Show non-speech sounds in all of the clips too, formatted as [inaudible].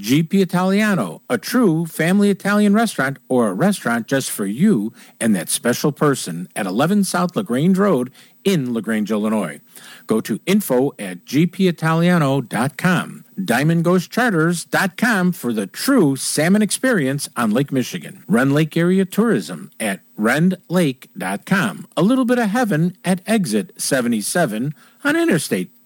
GP Italiano, a true family Italian restaurant or a restaurant just for you and that special person at 11 South LaGrange Road in LaGrange, Illinois. Go to info at gpitaliano.com. DiamondGhostCharters.com for the true salmon experience on Lake Michigan. Rend Lake Area Tourism at rendlake.com. A little bit of heaven at exit 77 on Interstate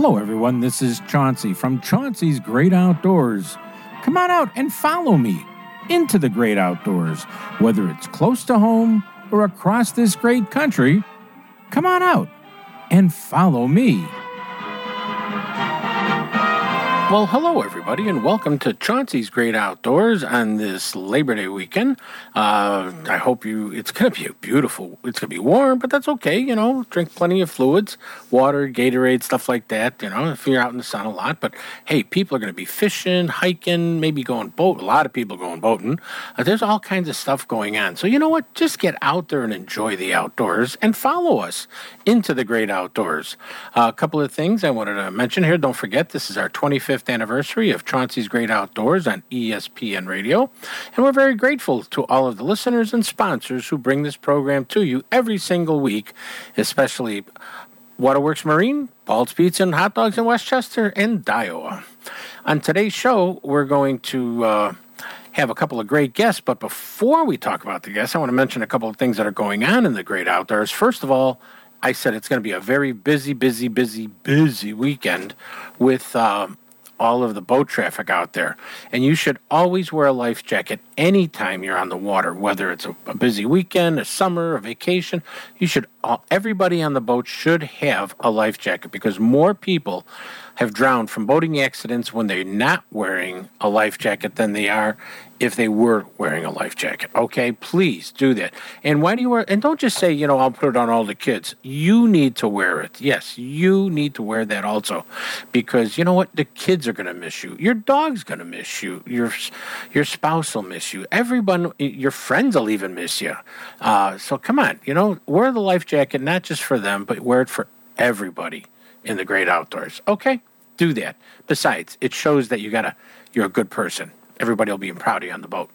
Hello, everyone. This is Chauncey from Chauncey's Great Outdoors. Come on out and follow me into the great outdoors, whether it's close to home or across this great country. Come on out and follow me. Well, hello, everybody, and welcome to Chauncey's Great Outdoors on this Labor Day weekend. Uh, I hope you, it's going to be a beautiful, it's going to be warm, but that's okay, you know, drink plenty of fluids, water, Gatorade, stuff like that, you know, if you're out in the sun a lot. But hey, people are going to be fishing, hiking, maybe going boat. A lot of people going boating. Uh, there's all kinds of stuff going on. So, you know what? Just get out there and enjoy the outdoors and follow us into the great outdoors. Uh, a couple of things I wanted to mention here. Don't forget, this is our 25th anniversary of Chauncey's Great Outdoors on ESPN Radio. And we're very grateful to all of the listeners and sponsors who bring this program to you every single week, especially Waterworks Marine, Paul's Pizza and Hot Dogs in Westchester, and Daiwa. On today's show, we're going to uh, have a couple of great guests. But before we talk about the guests, I want to mention a couple of things that are going on in the great outdoors. First of all, I said it's going to be a very busy, busy, busy, busy weekend with uh, all of the boat traffic out there. And you should always wear a life jacket anytime you're on the water, whether it's a, a busy weekend, a summer, a vacation. You should, all, everybody on the boat should have a life jacket because more people have drowned from boating accidents when they're not wearing a life jacket than they are if they were wearing a life jacket. Okay, please do that. And why do you wear? And don't just say, you know, I'll put it on all the kids. You need to wear it. Yes, you need to wear that also, because you know what? The kids are going to miss you. Your dog's going to miss you. Your your spouse will miss you. Everyone, your friends will even miss you. Uh, so come on, you know, wear the life jacket not just for them, but wear it for everybody in the great outdoors. Okay, do that. Besides, it shows that you got a you're a good person everybody will be proud of you on the boat.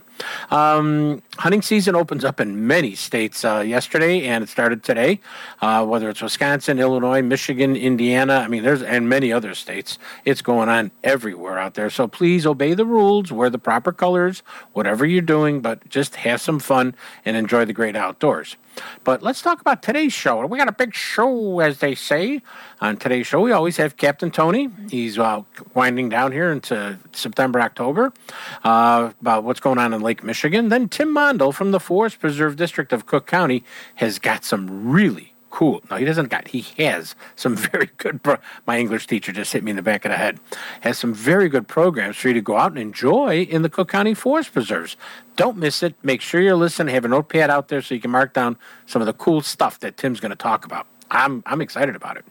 Um, hunting season opens up in many states uh, yesterday, and it started today. Uh, whether it's Wisconsin, Illinois, Michigan, Indiana, I mean, there's and many other states. It's going on everywhere out there. So please obey the rules, wear the proper colors, whatever you're doing, but just have some fun and enjoy the great outdoors. But let's talk about today's show. We got a big show, as they say. On today's show, we always have Captain Tony. He's uh, winding down here into September, October, uh, about what's going on in Lake Michigan. Then Tim Mondl from the Forest Preserve District of Cook County has got some really cool. No, he doesn't got. He has some [laughs] very good. Pro- My English teacher just hit me in the back of the head. Has some very good programs for you to go out and enjoy in the Cook County Forest Preserves. Don't miss it. Make sure you're listening. Have a notepad out there so you can mark down some of the cool stuff that Tim's going to talk about. I'm I'm excited about it.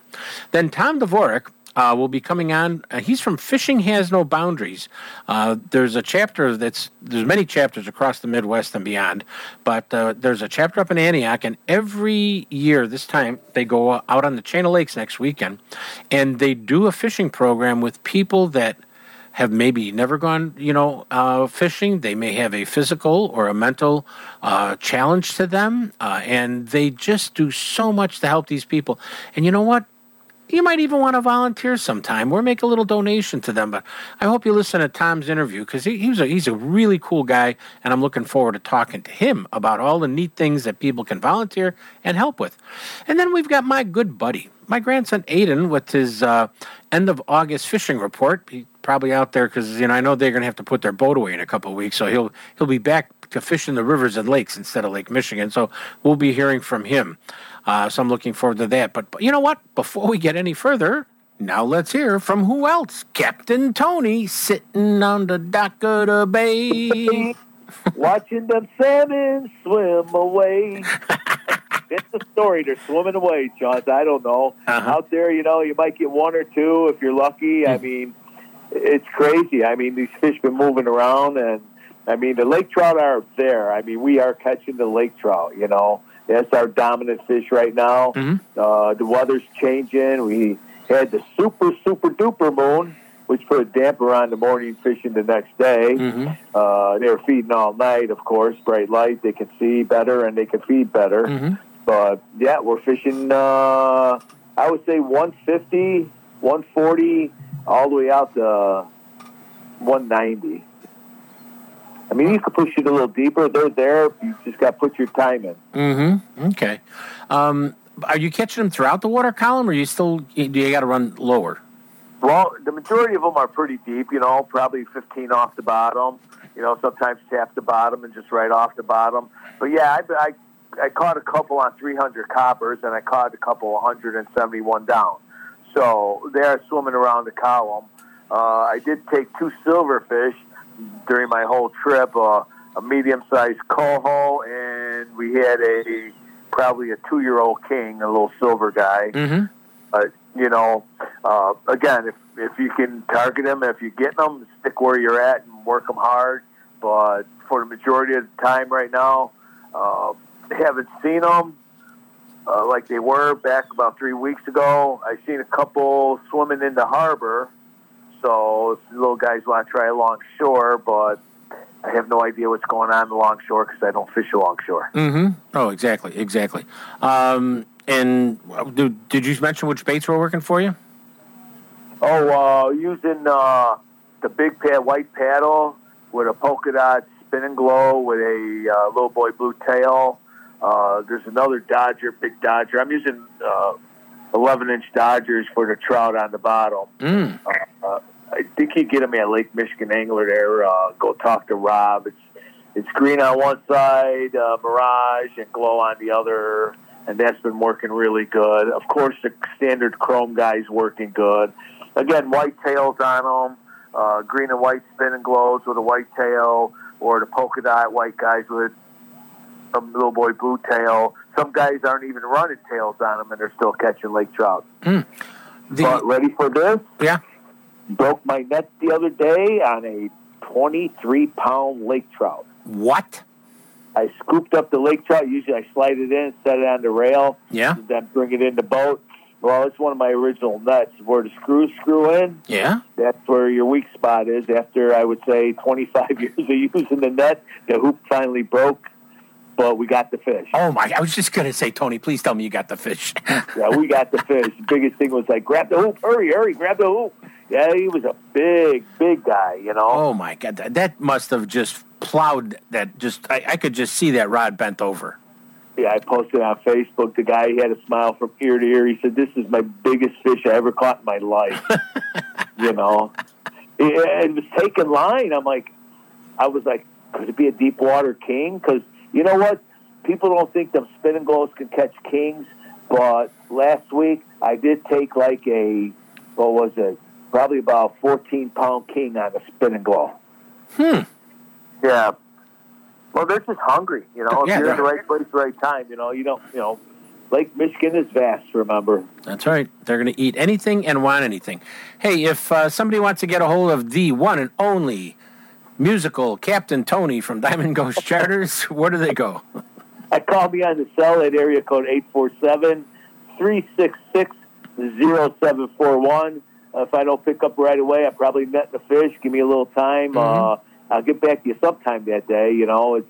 Then Tom Dvorak uh, will be coming on. Uh, he's from Fishing Has No Boundaries. Uh, there's a chapter that's there's many chapters across the Midwest and beyond, but uh, there's a chapter up in Antioch, and every year this time they go out on the Chain of Lakes next weekend, and they do a fishing program with people that have maybe never gone, you know, uh, fishing. They may have a physical or a mental uh, challenge to them, uh, and they just do so much to help these people. And you know what? You might even want to volunteer sometime or make a little donation to them. But I hope you listen to Tom's interview because he, he's a he's a really cool guy, and I'm looking forward to talking to him about all the neat things that people can volunteer and help with. And then we've got my good buddy, my grandson Aiden, with his uh, end of August fishing report. He probably out there because you know I know they're going to have to put their boat away in a couple of weeks, so he'll he'll be back to fish in the rivers and lakes instead of Lake Michigan. So we'll be hearing from him. Uh, so I'm looking forward to that. But, but you know what? Before we get any further, now let's hear from who else? Captain Tony sitting on the dock of the bay. [laughs] Watching them salmon swim away. [laughs] it's a story. They're swimming away, John. I don't know. Uh-huh. Out there, you know, you might get one or two if you're lucky. I mean, it's crazy. I mean, these fish been moving around, and I mean, the lake trout are there. I mean, we are catching the lake trout. You know, that's our dominant fish right now. Mhm. Uh, the weather's changing. We had the super super duper moon, which put a damper on the morning fishing the next day. Mhm. Uh, they were feeding all night, of course, bright light. They can see better and they can feed better. Mhm. But yeah, we're fishing. Uh, I would say 150, 140, all the way out to 190. I mean, you can push it a little deeper. They're there. You just got to put your time in. Mm-hmm. Okay. Um, are you catching them throughout the water column, or you still do you got to run lower? Well, the majority of them are pretty deep. You know, probably 15 off the bottom. You know, sometimes tap the bottom and just right off the bottom. But yeah, I, I I caught a couple on 300 coppers, and I caught a couple 171 down. So they're swimming around the column. Uh, I did take two silverfish during my whole trip, uh, a medium-sized coho, and we had a probably a two-year-old king, a little silver guy. Mm-hmm. Uh, you know, uh, again, if if you can target them, if you get them, stick where you're at and work them hard. But for the majority of the time right now, uh, haven't seen them uh, like they were back about three weeks ago. I seen a couple swimming in the harbor, so little guys want to try along shore, but I have no idea what's going on along shore because I don't fish along shore. Mm-hmm. Oh, exactly, exactly. Um, and uh, did, did you mention which baits were working for you? Oh, uh, using uh, the big pad white paddle with a polka dot spin and glow with a uh, little boy blue tail. Uh, there's another Dodger, big Dodger. I'm using uh, 11 inch Dodgers for the trout on the bottom. Mm. I think you get them at Lake Michigan Angler there. Uh, go talk to Rob. It's it's green on one side, uh, Mirage, and glow on the other, and that's been working really good. Of course, the standard Chrome guy's working good. Again, white tails on them, uh, green and white spin and glows with a white tail, or the polka dot white guys with some little boy blue tail. Some guys aren't even running tails on them, and they're still catching lake trout. The, But ready for this? yeah. Broke my net the other day on a 23 pound lake trout. What? I scooped up the lake trout. Usually I slide it in, set it on the rail, Yeah. then bring it in the boat. Well, it's one of my original nets. Where the screws screw in, Yeah. that's where your weak spot is. After, I would say, 25 [laughs] years of using the net, the hoop finally broke, but we got the fish. Oh my! I was just gonna say, Tony, please tell me you got the fish. [laughs] Yeah, we got the fish. The biggest thing was like, grab the hoop, hurry, hurry, grab the hoop. Yeah, he was a big, big guy, you know. oh my God! That, that must have just plowed that. Just I, I could just see that rod bent over. Yeah, I posted on Facebook. The guy he had a smile from ear to ear. He said, "This is my biggest fish I ever caught in my life." [laughs] you know, it, it was taking line. I'm like, I was like, could it be a deep water king? Because you know what, people don't think them spinning glows can catch kings. But last week I did take like a what was it? Probably about 14 pound king on a spinning glow. Hmm. Yeah. Well, they're just hungry, you know. If you're in the right place, the right time, you know. You don't, you know. Lake Michigan is vast. Remember, That's right. They're going to eat anything and want anything. Hey, if uh, somebody wants to get a hold of the one and only musical Captain Tony from Diamond Ghost [laughs] Charters, where do they go? I call me on the cell at area code 847-366-0741. Uh, if I don't pick up right away, I'm probably netting the fish. Give me a little time. Uh, I'll get back to you sometime that day. You know, it's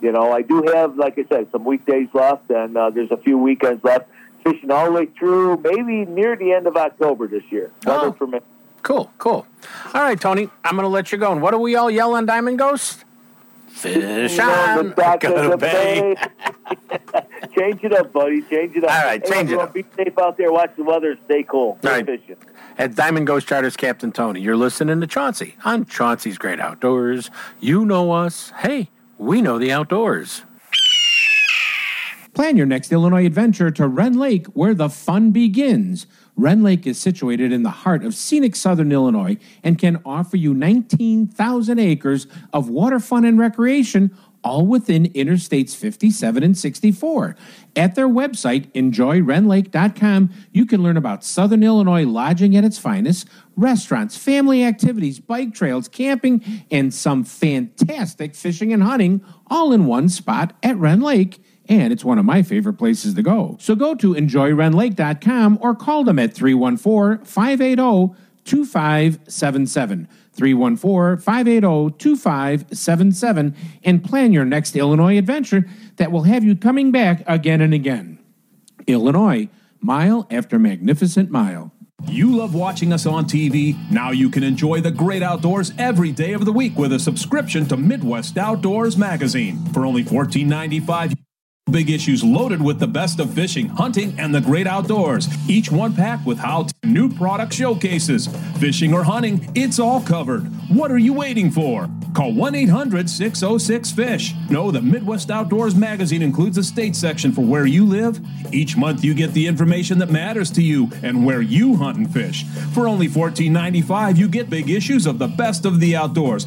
you know I do have, like I said, some weekdays left, and uh, there's a few weekends left. fishing all the way through, maybe near the end of October this year. Weather Oh. permit. Cool, cool. All right, Tony, I'm going to let you go. And what do we all yell on Diamond Ghost? Fish on. the back of Gonna the bay. bay. change it up, buddy. Change it up. All right, Hey, change it up. Be safe out there. Watch the weather. Stay cool. Stay All right. fishing. At Diamond Ghost Charters Captain Tony, you're listening to Chauncey on Chauncey's Great Outdoors. You know us. Hey, we know the outdoors. Plan your next Illinois adventure to Rend Lake, where the fun begins. Rend Lake is situated in the heart of scenic southern Illinois and can offer you 19,000 acres of water fun and recreation, all within Interstates 57 and 64. At their website, enjoyrendlake.com, you can learn about southern Illinois lodging at its finest, restaurants, family activities, bike trails, camping, and some fantastic fishing and hunting, all in one spot at Rend Lake and it's one of my favorite places to go. So go to enjoyrendlake.com or call them at 314 580 2577. 314 580 2577 and plan your next Illinois adventure that will have you coming back again and again. Illinois, mile after magnificent mile. You love watching us on TV? Now you can enjoy the great outdoors every day of the week with a subscription to Midwest Outdoors Magazine. For only $14.95, big issues loaded with the best of fishing, hunting, and the great outdoors. Each one packed with how to new product showcases. Fishing or hunting, it's all covered. What are you waiting for? Call 1 800 606 FISH. Know that Midwest Outdoors Magazine includes a state section for where you live. Each month you get the information that matters to you and where you hunt and fish. For only $14.95, you get big issues of the best of the outdoors.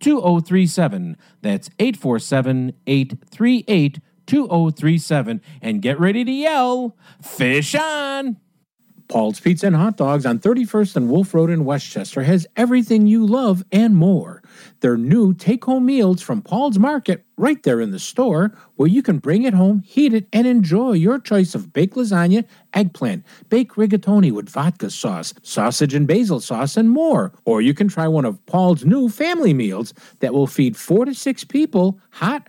2037. That's 847 838 2037. And get ready to yell, Fish on! Paul's Pizza and Hot Dogs on 31st and Wolf Road in Westchester has everything you love and more. Their new take home meals from Paul's Market right there in the store where you can bring it home, heat it, and enjoy your choice of baked lasagna, eggplant, baked rigatoni with vodka sauce, sausage and basil sauce, and more. Or you can try one of Paul's new family meals that will feed four to six people hot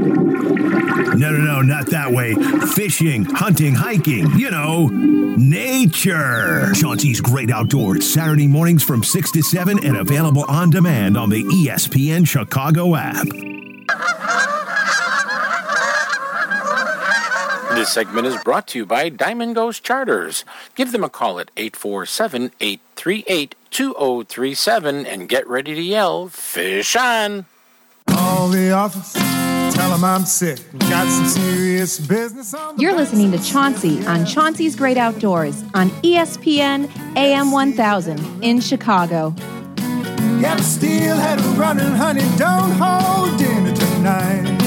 No, no, no, not that way. Fishing, hunting, hiking, you know, nature. Chauncey's Great Outdoors, Saturday mornings from 6 to 7 and available on demand on the ESPN Chicago app. This segment is brought to you by Diamond Ghost Charters. Give them a call at 847 838 2037 and get ready to yell, Fish on! Call the office, tell them I'm sick. Got some serious business on You're listening to Chauncey on Chauncey's Great Outdoors on ESPN AM 1000 in Chicago. Got a steelhead running, honey, don't hold dinner tonight.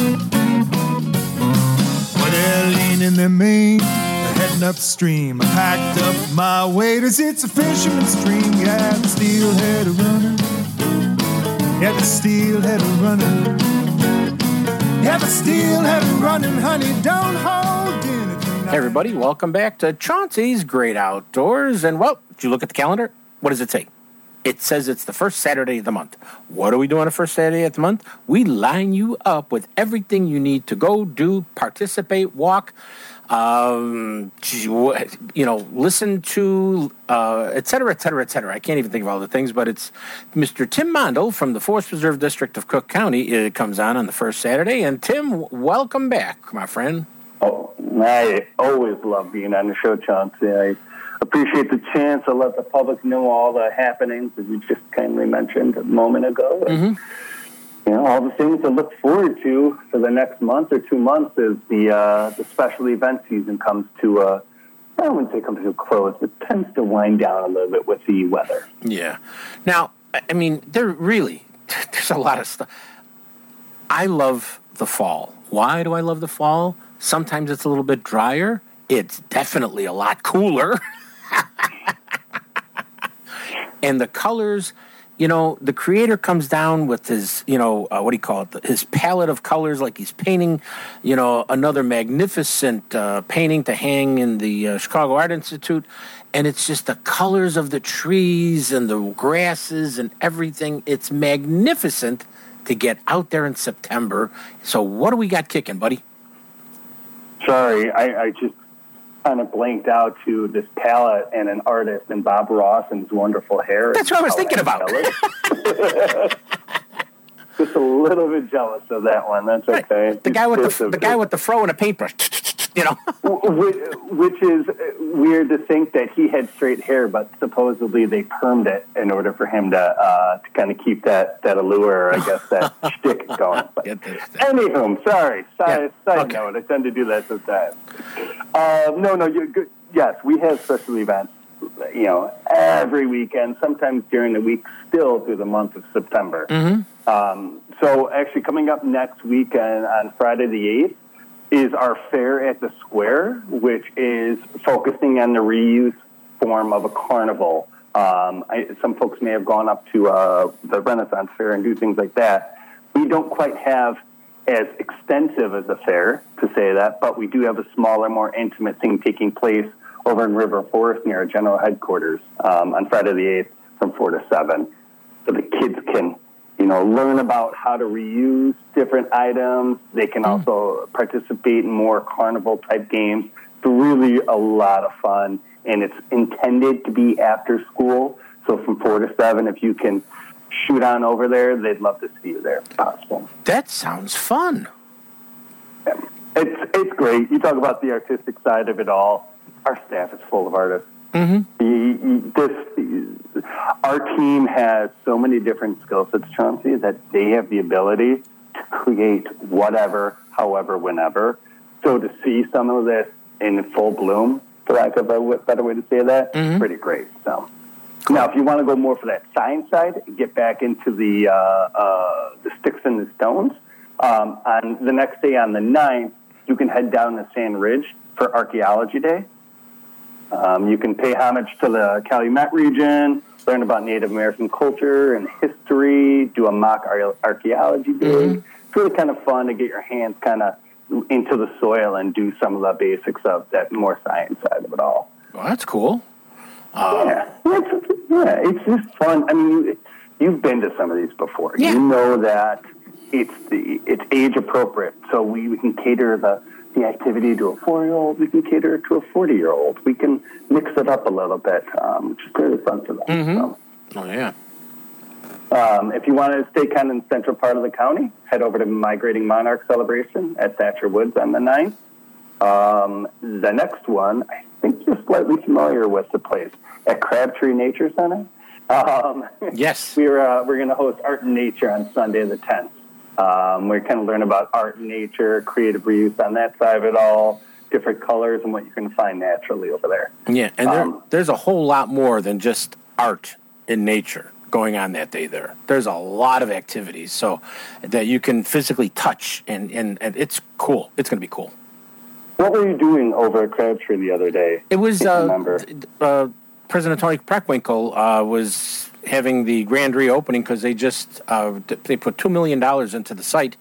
Well, they're leaning their they're heading upstream. I packed up my waders, it's a fisherman's stream. Yeah, the steelhead running. Yeah, the steelhead running. The steelhead running, honey, don't hold. Hey, everybody, welcome back to Chauncey's Great Outdoors. And, well, did you look at the calendar? What does it say? It says it's the first Saturday of the month. What do we do on the first Saturday of the month? We line you up with everything you need to go do, participate, walk, um, you know, listen to, uh, et cetera, et cetera, et cetera. I can't even think of all the things, but it's Mr. Tim Mondl from the Forest Preserve District of Cook County. It comes on on the first Saturday. And Tim, welcome back, my friend. Oh, I always love being on the show, Chauncey. I appreciate the chance to let the public know all the happenings that you just kindly mentioned a moment ago. Mm-hmm. You know, all the things to look forward to for the next month or two months as the uh, the special event season comes to uh, I wouldn't say comes to a close, but tends to wind down a little bit with the weather. Yeah. Now, I I mean, there really, [laughs] there's a lot of stuff. I love the fall. Why do I love the fall? Sometimes it's a little bit drier. It's definitely a lot cooler. [laughs] and the colors, you know, the creator comes down with his, you know, uh, what do you call it? His palette of colors, like he's painting, you know, another magnificent uh, painting to hang in the uh, Chicago Art Institute. And it's just the colors of the trees and the grasses and everything. It's magnificent to get out there in September. So, what do we got kicking, buddy? Sorry, I, I just kind of blanked out to this palette and an artist and Bob Ross and his wonderful hair. That's what I was thinking about. [laughs] just a little bit jealous of that one. That's okay. The guy with the the guy with the fro and a paintbrush. You know. [laughs] which, is weird to think that he had straight hair, but supposedly they permed it in order for him to uh, to kind of keep that that allure, I guess that [laughs] shtick going. [laughs] But anywho, sorry, side, side note, I tend to do that sometimes. Um, no, no, you're good. Yes, we have special events. You know, every weekend, sometimes during the week, still through the month of September. Mm-hmm. Um, so actually, coming up next weekend on Friday the eighth is our fair at the square, which is focusing on the reuse form of a carnival. Um, I, some folks may have gone up to uh, the Renaissance Fair and do things like that. We don't quite have as extensive as a fair to say that, but we do have a smaller, more intimate thing taking place over in River Forest near our general headquarters um, on Friday the eighth from four to seven, so the kids can you know, learn about how to reuse different items. They can hmm. also participate in more carnival type games. It's really a lot of fun, and it's intended to be after school. So from four to seven, if you can shoot on over there, they'd love to see you there if possible. That sounds fun. It's it's great. You talk about the artistic side of it all. Our staff is full of artists. Mm-hmm. This our team has so many different skill sets, Chauncey, that they have the ability to create whatever, however, whenever. So to see some of this in full bloom, for lack of a better way to say that, Mm-hmm. pretty great. So. Now, if you want to go more for that science side, get back into the uh, uh, the sticks and the stones. Um, on the next day, on the 9th, you can head down to Sand Ridge for Archaeology Day. Um, you can pay homage to the Calumet region, learn about Native American culture and history, do a mock ar- archaeology day. It's really kind of fun to get your hands kind of into the soil and do some of the basics of that more science side of it all. Well, that's cool. yeah, it's, yeah, it's just fun. I mean, you, you've been to some of these before. Yeah. You know that it's the it's age appropriate. So we, we can cater the the activity to a four year old. We can cater it to a forty year old. We can mix it up a little bit, um, which is really fun for them. So. Oh yeah. Um, if you want to stay kind of in the central part of the county, head over to Migrating Monarch Celebration at Thatcher Woods on the 9th. Um, the next one, I think you're slightly familiar with the place at Crabtree Nature Center. Um, [laughs] Yes. we're uh, we're going to host Art and Nature on Sunday the 10th. Um, we're kind of learn about art and nature, creative reuse on that side of it all, different colors, and what you can find naturally over there. Yeah, and there, Um, there's a whole lot more than just art in nature going on that day there. There's a lot of activities so that you can physically touch and, and, and it's cool. It's going to be cool. What were you doing over at Crabtree the other day? It was uh, remember. uh, President Toni Preckwinkle uh, was having the grand reopening because they just uh, they put two million dollars into the site,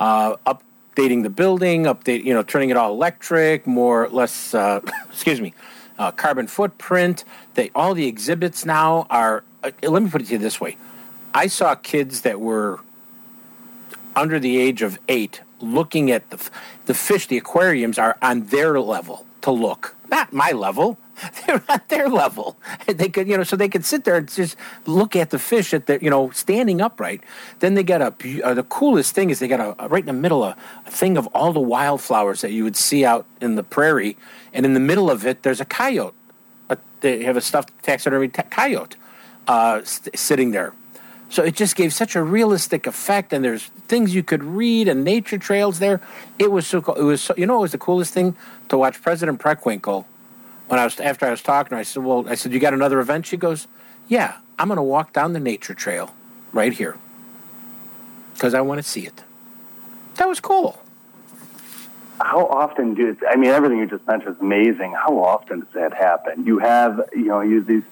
uh, updating the building, update you know turning it all electric, more less uh, [coughs] excuse me, uh, carbon footprint. They all the exhibits now are uh, let me put it to you this way: I saw kids that were under the age of eight looking at the the fish. The aquariums are on their level to look, not my level. [laughs] They're at their level. [laughs] They could, you know, so they could sit there and just look at the fish at the, you know, standing upright. Then they got a, uh, the coolest thing is they got a, right in the middle a, a thing of all the wildflowers that you would see out in the prairie, and in the middle of it there's a coyote. A, they have a stuffed taxidermy ta- coyote uh, st- sitting there. So it just gave such a realistic effect, and there's things you could read and nature trails there. It was so cool. It was so, you know, it was the coolest thing to watch President Preckwinkle when I was after I was talking to her, I said, "Well, I said you got another event?" She goes, "Yeah, I'm going to walk down the nature trail right here because I want to see it." That was cool. How often do I mean everything you just mentioned is amazing. How often does that happen? You have you know you these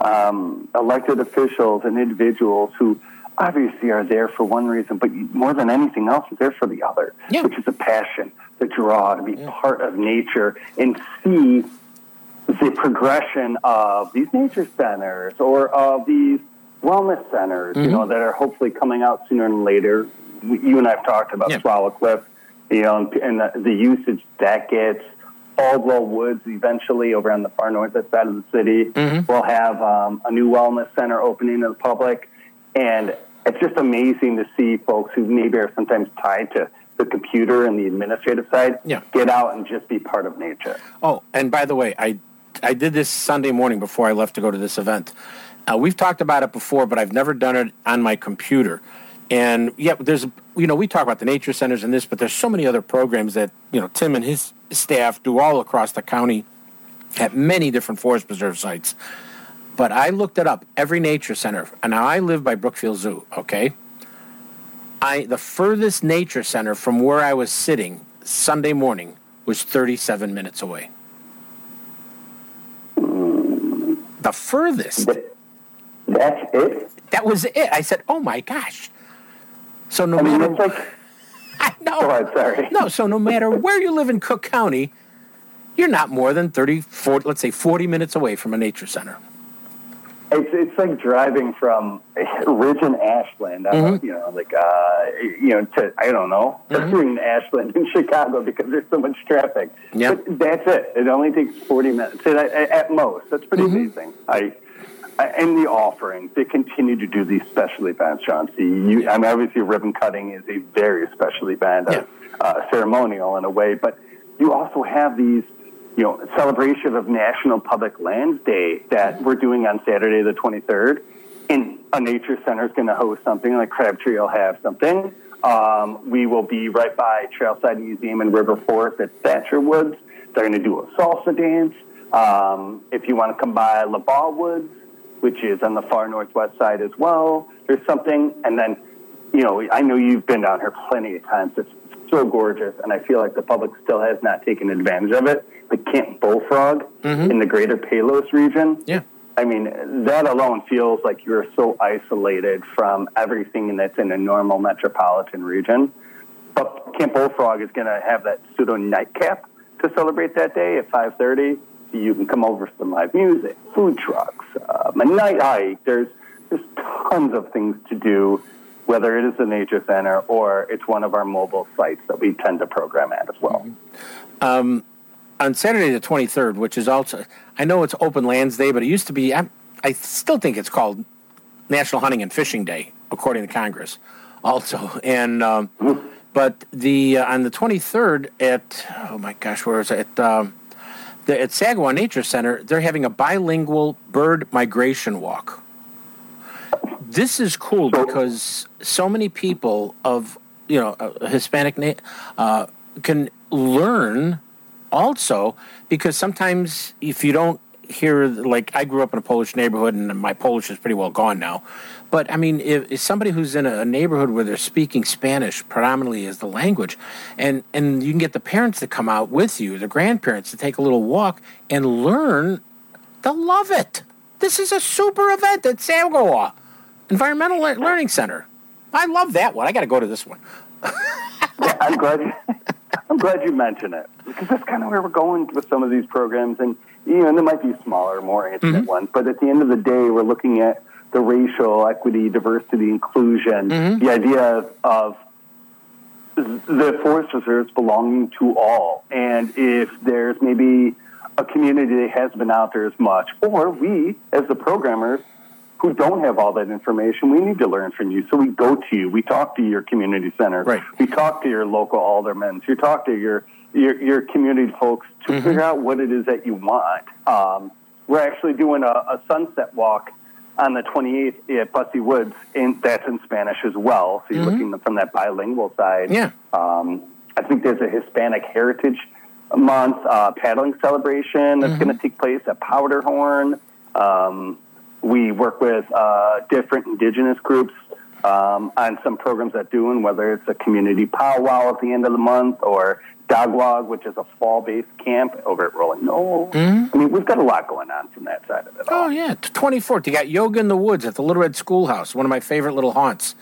um, elected officials and individuals who obviously are there for one reason, but more than anything else, is there for the other, which is a passion, the draw to be part of nature and see the progression of these nature centers or of these wellness centers, you know, that are hopefully coming out sooner and later. You and I have talked about Swallow Cliff, you know, and, and the, the usage that gets. Caldwell Woods eventually over on the far north side of the city will have um, a new wellness center opening to the public. And it's just amazing to see folks who maybe are sometimes tied to the computer and the administrative side Yeah. get out and just be part of nature. Oh, and by the way, I I did this Sunday morning before I left to go to this event. Uh, we've talked about it before, but I've never done it on my computer. And yeah, there's you know we talk about the nature centers and this, but there's so many other programs that you know Tim and his staff do all across the county at many different forest preserve sites. But I looked it up. Every nature center, and now I live by Brookfield Zoo. Okay, I the furthest nature center from where I was sitting Sunday morning was 37 minutes away. The furthest. That's it. That was it. I said, "Oh my gosh!" So no I mean, matter like. [laughs] I know. Ahead, sorry. no, so no matter where you live in Cook County, you're not more than 30, 40, let's say 40 minutes away from a nature center. It's, it's like driving from [laughs] Ridge and Ashland, don't know, you know, like, uh, you know, to, I don't know, between Ashland and [laughs] Chicago because there's so much traffic. Yeah. But that's it. It only takes 40 minutes at, at most. That's pretty amazing. I, I, and the offerings, they continue to do these special events, Chauncey. You, I mean, obviously, ribbon cutting is a very special event, uh, uh, ceremonial in a way, but you also have these you know, celebration of National Public Lands Day that we're doing on Saturday the 23rd. And a nature center is going to host something like Crabtree will have something. Um, we will be right by Trailside Museum and River Forest at Thatcher Woods. They're going to do a salsa dance. Um, if you want to come by LaBagh Woods, which is on the far northwest side as well, there's something. And then, you know, I know you've been down here plenty of times. It's so gorgeous, and I feel like the public still has not taken advantage of it. The Camp Bullfrog in the greater Palos region. Yeah. I mean, that alone feels like you're so isolated from everything that's in a normal metropolitan region. But Camp Bullfrog is going to have that pseudo nightcap to celebrate that day at 5:30. You can come over for some live music, food trucks, um, a night hike. There's there's tons of things to do, whether it is the nature center or it's one of our mobile sites that we tend to program at as well. Um, on Saturday the 23rd, which is also, I know it's Open Lands Day, but it used to be, I, I still think it's called National Hunting and Fishing Day, according to Congress, also. And, um, but the, uh, on the 23rd at, oh my gosh, where is it? At, um, the, at Sagawau Nature Center, they're having a bilingual bird migration walk. This is cool because so many people of, you know, uh, Hispanic na- uh, can learn also because sometimes if you don't hear like i grew up in a polish neighborhood and my polish is pretty well gone now. But i mean if, if somebody who's in a neighborhood where they're speaking spanish predominantly as the language and and you can get the parents to come out with you the grandparents to take a little walk and learn they'll love it. This is a super event at Sagawau environmental Le- learning center. I love that one. I got to go to this one. Yeah, [laughs] I'm glad. You, I'm glad you mentioned it because that's kind of where we're going with some of these programs, and you know, there might be smaller, more intimate ones, but at the end of the day, we're looking at the racial equity, diversity, inclusion, Mm-hmm. the idea of the forest reserves belonging to all. And if there's maybe a community that hasn't been out there as much, or we, as the programmers, who don't have all that information, we need to learn from you. So we go to you. We talk to your community center, Right. We talk to your local aldermen. You talk to your your, your community folks to Mm-hmm. figure out what it is that you want. Um, we're actually doing a, a sunset walk on the 28th at Busse Woods, and that's in Spanish as well. So you're looking from that bilingual side. Mm-hmm. Yeah. Um, I think there's a Hispanic Heritage Month uh, paddling celebration that's Mm-hmm. going to take place at Powderhorn. Um, we work with uh, different indigenous groups um, on some programs that do, and whether it's a community powwow at the end of the month or Dogwog, which is a fall-based camp over at Rolling Knoll. I mean, we've got a lot going on from that side of it. all. Oh yeah, twenty fourth. You got yoga in the woods at the Little Red Schoolhouse, one of my favorite little haunts.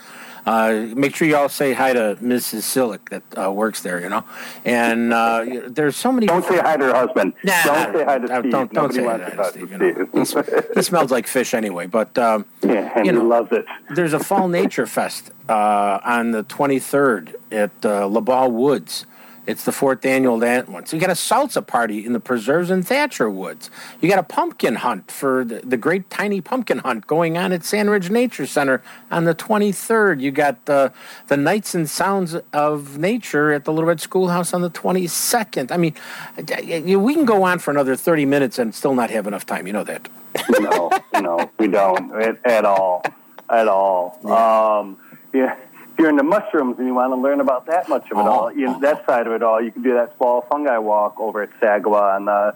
Uh, make sure you all say hi to Mrs. Silic that uh, works there. You know, and uh, there's so many. Don't say hi to her husband. Nah, don't say hi to Steve. Don't, don't say hi to to Steve. You know. Steve. he smells like fish anyway. But um, [laughs] yeah, and you he know, loves it. there's a fall nature fest uh, on the 23rd at uh, LaBagh Woods. It's the fourth annual that one. So you got a salsa party in the preserves in Thatcher Woods. You got a pumpkin hunt for the, the great tiny pumpkin hunt going on at Sand Ridge Nature Center on the 23rd. You got uh, the Nights and Sounds of Nature at the Little Red Schoolhouse on the 22nd. I mean, we can go on for another 30 minutes and still not have enough time. You know that. no, no, we don't at, at all, at all. [laughs] Um, yeah, you're into mushrooms and you want to learn about that much of it all, you know, that side of it all, you can do that fall fungi walk over at Sagawau on the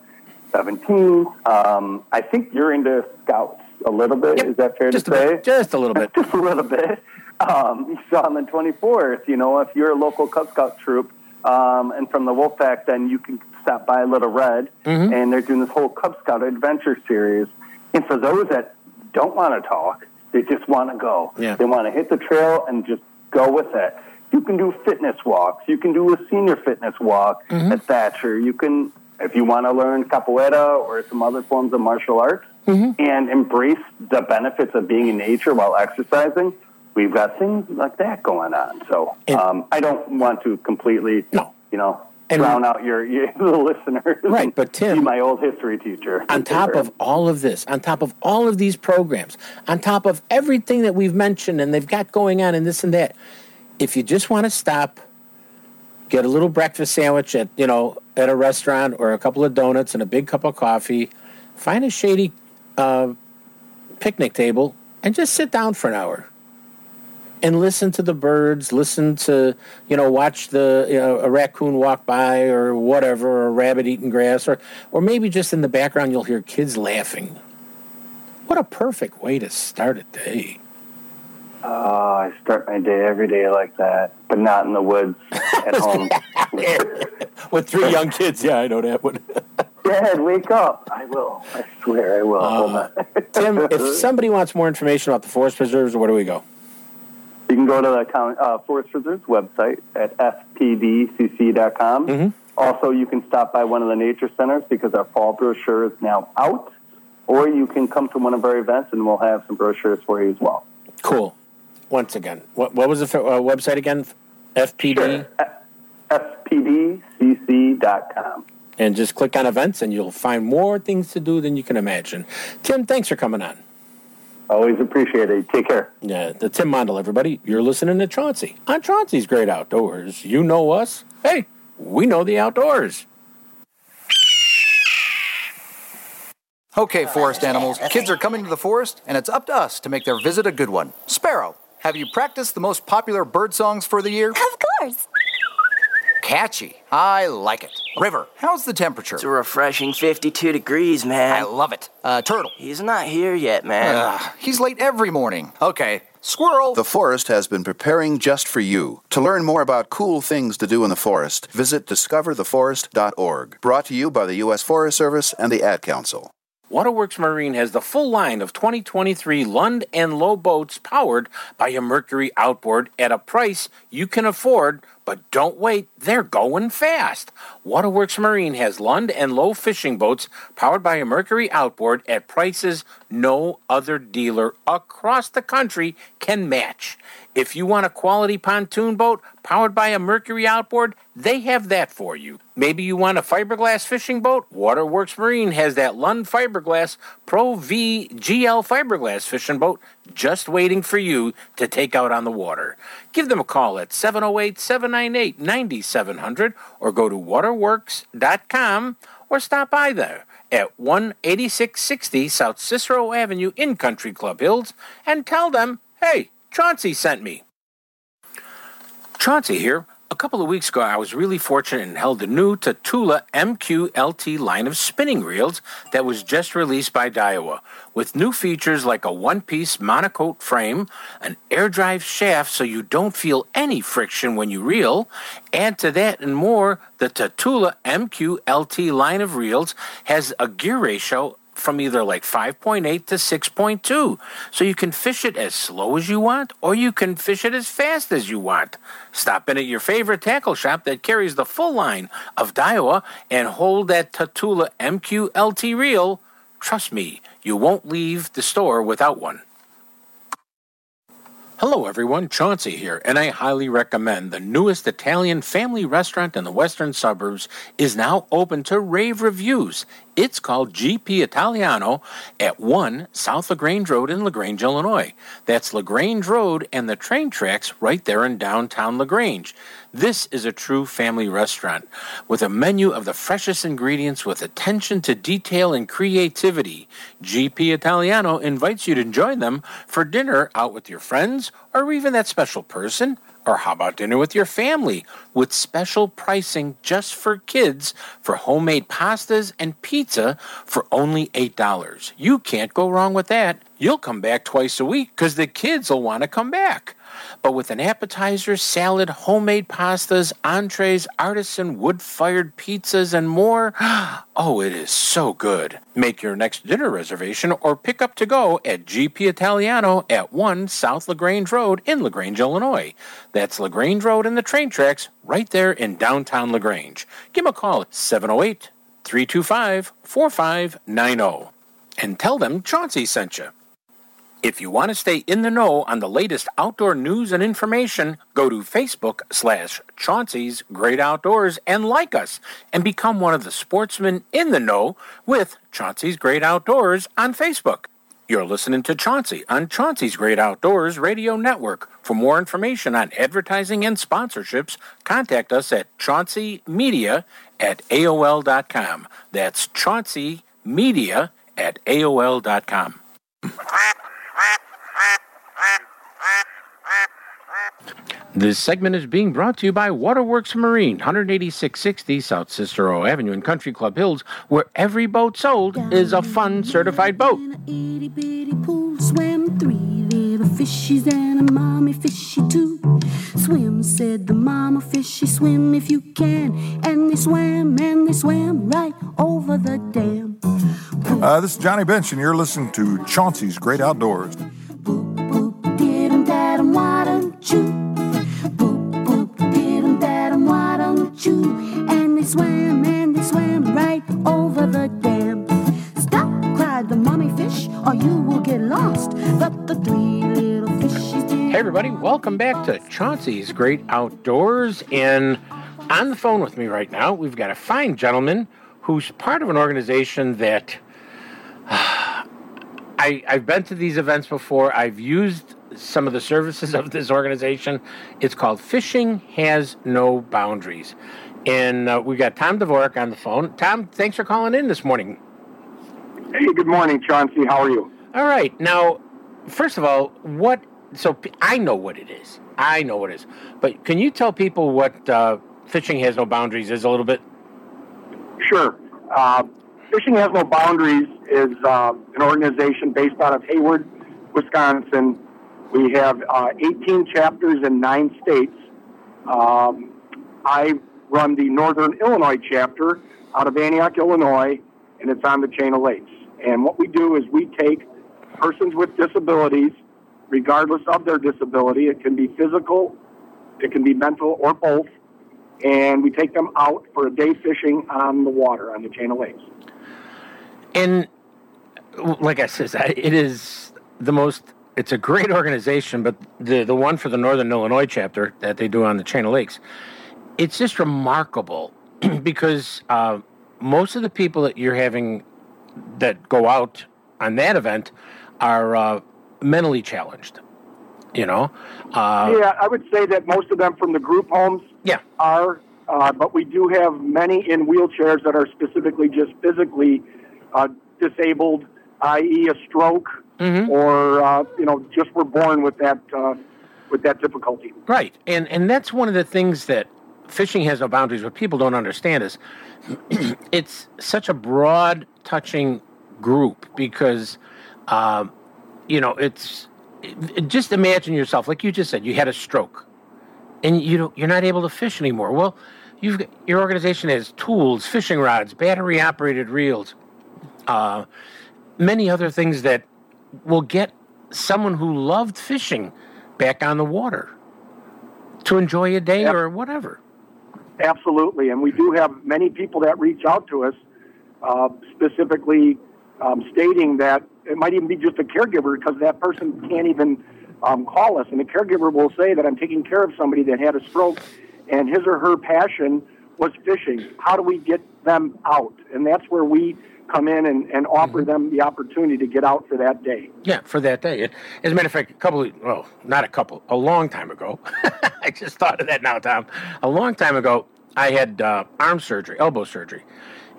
17th. Um, I think you're into scouts a little bit. Yep, Is that fair just to say? bit, just a little bit. [laughs] just a little bit. Um, so on the 24th, you know, if you're a local Cub Scout troop um, and from the Wolf Pack, then you can stop by Little Red, Mm-hmm. and they're doing this whole Cub Scout adventure series. And for those that don't want to talk, they just want to go. Yeah. They want to hit the trail and just go with it. You can do fitness walks. You can do a senior fitness walk Mm-hmm. at Thatcher. You can, if you want to learn capoeira or some other forms of martial arts, Mm-hmm. and embrace the benefits of being in nature while exercising, we've got things like that going on. So um, I don't want to completely, No. you know, And- drown out your, your [laughs] the listeners. Right, but Tim- my old history teacher. on top of all of this, on top of all of these programs, on top of everything that we've mentioned and they've got going on and this and that, if you just want to stop, get a little breakfast sandwich at you know at a restaurant or a couple of donuts and a big cup of coffee, find a shady uh, picnic table and just sit down for an hour and listen to the birds, listen to, you know, watch the, you know, a raccoon walk by or whatever, or a rabbit eating grass, or, or maybe just in the background you'll hear kids laughing. What a perfect way to start a day. Oh, I start my day every day like that, but not in the woods [laughs] at home. [laughs] With three young kids, yeah, I know that one. [laughs] Dad, wake up! I will. I swear I will. Uh, on. Tim, if somebody wants more information about the forest preserves, where do we go? You can go to the county, uh, Forest Reserve's website at fpdcc.com. Mm-hmm. Also, you can stop by one of the nature centers because our fall brochure is now out, or you can come to one of our events and we'll have some brochures for you as well. Cool. Once again, what, what was the uh, website again? FPD? fpdcc.com. And just click on events and you'll find more things to do than you can imagine. Tim, thanks for coming on. Always appreciate it. Take care. Yeah, the Tim Mondl, everybody. You're listening to Chauncey on Chauncey's Great Outdoors. You know us. Hey, we know the outdoors. Okay, forest animals, kids are coming to the forest, and it's up to us to make their visit a good one. Sparrow, have you practiced the most popular bird songs for the year? Of course. Catchy. I like it. River, how's the temperature? It's a refreshing 52 degrees, man. I love it. Uh, turtle. He's not here yet, man. Ugh, he's late every morning. Okay. Squirrel. The forest has been preparing just for you. To learn more about cool things to do in the forest, visit discovertheforest.org. Brought to you by the U.S. Forest Service and the Ad Council. Waterworks Marine has the full line of 2023 Lund and Lowe boats powered by a Mercury outboard at a price you can afford But don't wait, they're going fast. Waterworks Marine has Lund and Lowe fishing boats powered by a Mercury outboard at prices no other dealer across the country can match. If you want a quality pontoon boat powered by a Mercury outboard, they have that for you. Maybe you want a fiberglass fishing boat? Waterworks Marine has that Lund Fiberglass Pro V GL fiberglass fishing boat just waiting for you to take out on the water. Give them a call at 708 798 9700 or go to waterworks.com or stop by there at 18660 South Cicero Avenue in Country Club Hills and tell them, hey, Chauncey sent me. Chauncey here. A couple of weeks ago, I was really fortunate and held the new Tatula MQLT line of spinning reels that was just released by Daiwa, with new features like a one-piece monocoque frame, an air drive shaft so you don't feel any friction when you reel. Add to that and more, the Tatula MQLT line of reels has a gear ratio from either like 5.8 to 6.2. So you can fish it as slow as you want, or you can fish it as fast as you want. Stop in at your favorite tackle shop that carries the full line of Daiwa and hold that Tatula MQLT reel. Trust me, you won't leave the store without one. Hello, everyone. Chauncey here, and I highly recommend the newest Italian family restaurant in the western suburbs is now open to rave reviews. It's called GP Italiano at 1 South LaGrange Road in LaGrange, Illinois. That's LaGrange Road and the train tracks right there in downtown LaGrange. This is a true family restaurant with a menu of the freshest ingredients with attention to detail and creativity. GP Italiano invites you to join them for dinner out with your friends or even that special person. Or how about dinner with your family with special pricing just for kids for homemade pastas and pizza for only $8? You can't go wrong with that. You'll come back twice a week because the kids will want to come back. But with an appetizer, salad, homemade pastas, entrees, artisan wood fired pizzas, and more, [gasps] oh, it is so good. Make your next dinner reservation or pick up to go at GP Italiano at 1 South LaGrange Road in LaGrange, Illinois. That's LaGrange Road and the train tracks right there in downtown LaGrange. Give them a call at 708 325 4590 and tell them Chauncey sent you. If you want to stay in the know on the latest outdoor news and information, go to Facebook slash Chauncey's Great Outdoors and like us and become one of the sportsmen in the know with Chauncey's Great Outdoors on Facebook. You're listening to Chauncey on Chauncey's Great Outdoors Radio Network. For more information on advertising and sponsorships, contact us at chaunceymedia at AOL.com. That's Chauncey Media at AOL.com. [laughs] This segment is being brought to you by Waterworks Marine, 18660 South Cicero Avenue in Country Club Hills, where every boat sold is a fun certified boat. Itty bitty pool swam three little fishies and a mommy fishy too. Swim, said the mama fishy, swim if you can. And they swam and they swam right over the dam. Uh, this is Johnny Bench, and you're listening to Chauncey's Great Outdoors. Hey, everybody, welcome back to Chauncey's Great Outdoors. And on the phone with me right now, we've got a fine gentleman who's part of an organization that [sighs] I, I've been to these events before. I've used some of the services of this organization. It's called Fishing Has No Boundaries. And uh, we've got Tom Dvorak on the phone. Tom, thanks for calling in this morning. Hey, good morning, Chauncey. How are you? All right. Now, first of all, what? So I know what it is. I know what it is. But can you tell people what uh, Fishing Has No Boundaries is a little bit? Sure. Uh, Fishing Has No Boundaries is uh, an organization based out of Hayward, Wisconsin. We have uh, 18 chapters in nine states. Um, I run the Northern Illinois chapter out of Antioch, Illinois, and it's on the Chain of Lakes. And what we do is we take persons with disabilities, regardless of their disability, it can be physical It can be mental or both. And we take them out for a day fishing on the water, on the chain of lakes. And like I said, it is the most. It's a great organization, but the the one for the Northern Illinois chapter that they do on the Chain of Lakes, it's just remarkable [clears throat] because uh, most of the people that you're having that go out on that event are uh, mentally challenged. You know, uh, yeah, I would say that most of them from the group homes Yeah. are, uh, but we do have many in wheelchairs that are specifically just physically uh, disabled, i.e., a stroke, Mm-hmm. or uh, you know, just were born with that uh, with that difficulty. Right, and and that's one of the things that fishing has no boundaries. What people don't understand is [clears throat] it's such a broad touching group because, um, you know, it's it- just imagine yourself like you just said you had a stroke, and you don't, you're not able to fish anymore. Well, you've got- your organization has tools, fishing rods, battery operated reels, uh, many other things that will get someone who loved fishing back on the water to enjoy a day or whatever. Absolutely, and we do have many people that reach out to us, uh, specifically um, stating that it might even be just a caregiver because that person can't even um, call us, and the caregiver will say that I'm taking care of somebody that had a stroke, and his or her passion was fishing. How do we get them out? And that's where we come in and, and offer them the opportunity to get out for that day. Yeah, for that day. As a matter of fact, a couple, of, well, not a couple, a long time ago. [laughs] I just thought of that now, Tom. A long time ago, I had uh, arm surgery, elbow surgery,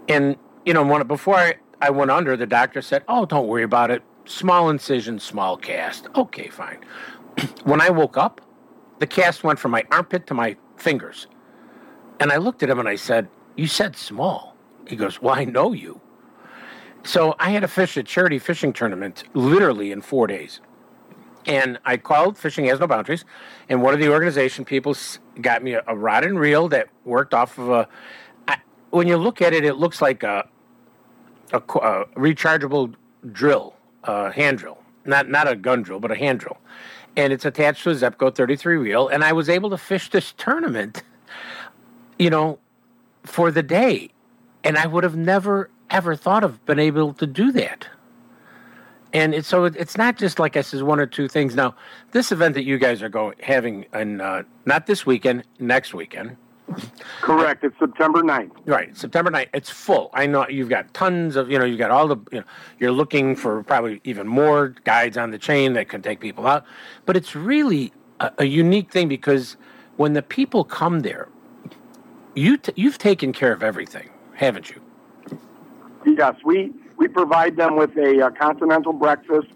and you know, one before I, I went under, the doctor said, "Oh, don't worry about it. Small incision, small cast. Okay, fine." [clears throat] when I woke up, the cast went from my armpit to my fingers, and I looked at him and I said, "You said small." He goes, "Well, I know you." So I had to fish a charity fishing tournament literally in four days. And I called Fishing Has No Boundaries, and one of the organization people got me a, rod and reel that worked off of a. I, when you look at it, it looks like a, a, a rechargeable drill, a hand drill, not not a gun drill, but a hand drill, and it's attached to a Zebco 33 reel. And I was able to fish this tournament, you know, for the day, and I would have never ever thought of been able to do that. And so it- it's not just like I says one or two things. Now, this event that you guys are going having, and uh, not this weekend, next weekend. Correct. It's September 9th. Right, September 9th. It's full. I know you've got tons of, you know, you've got all the, you know, you're looking for probably even more guides on the chain that can take people out. But it's really a, a unique thing because when the people come there, you t- you've taken care of everything, haven't you? Yes, we, we provide them with a uh, continental breakfast.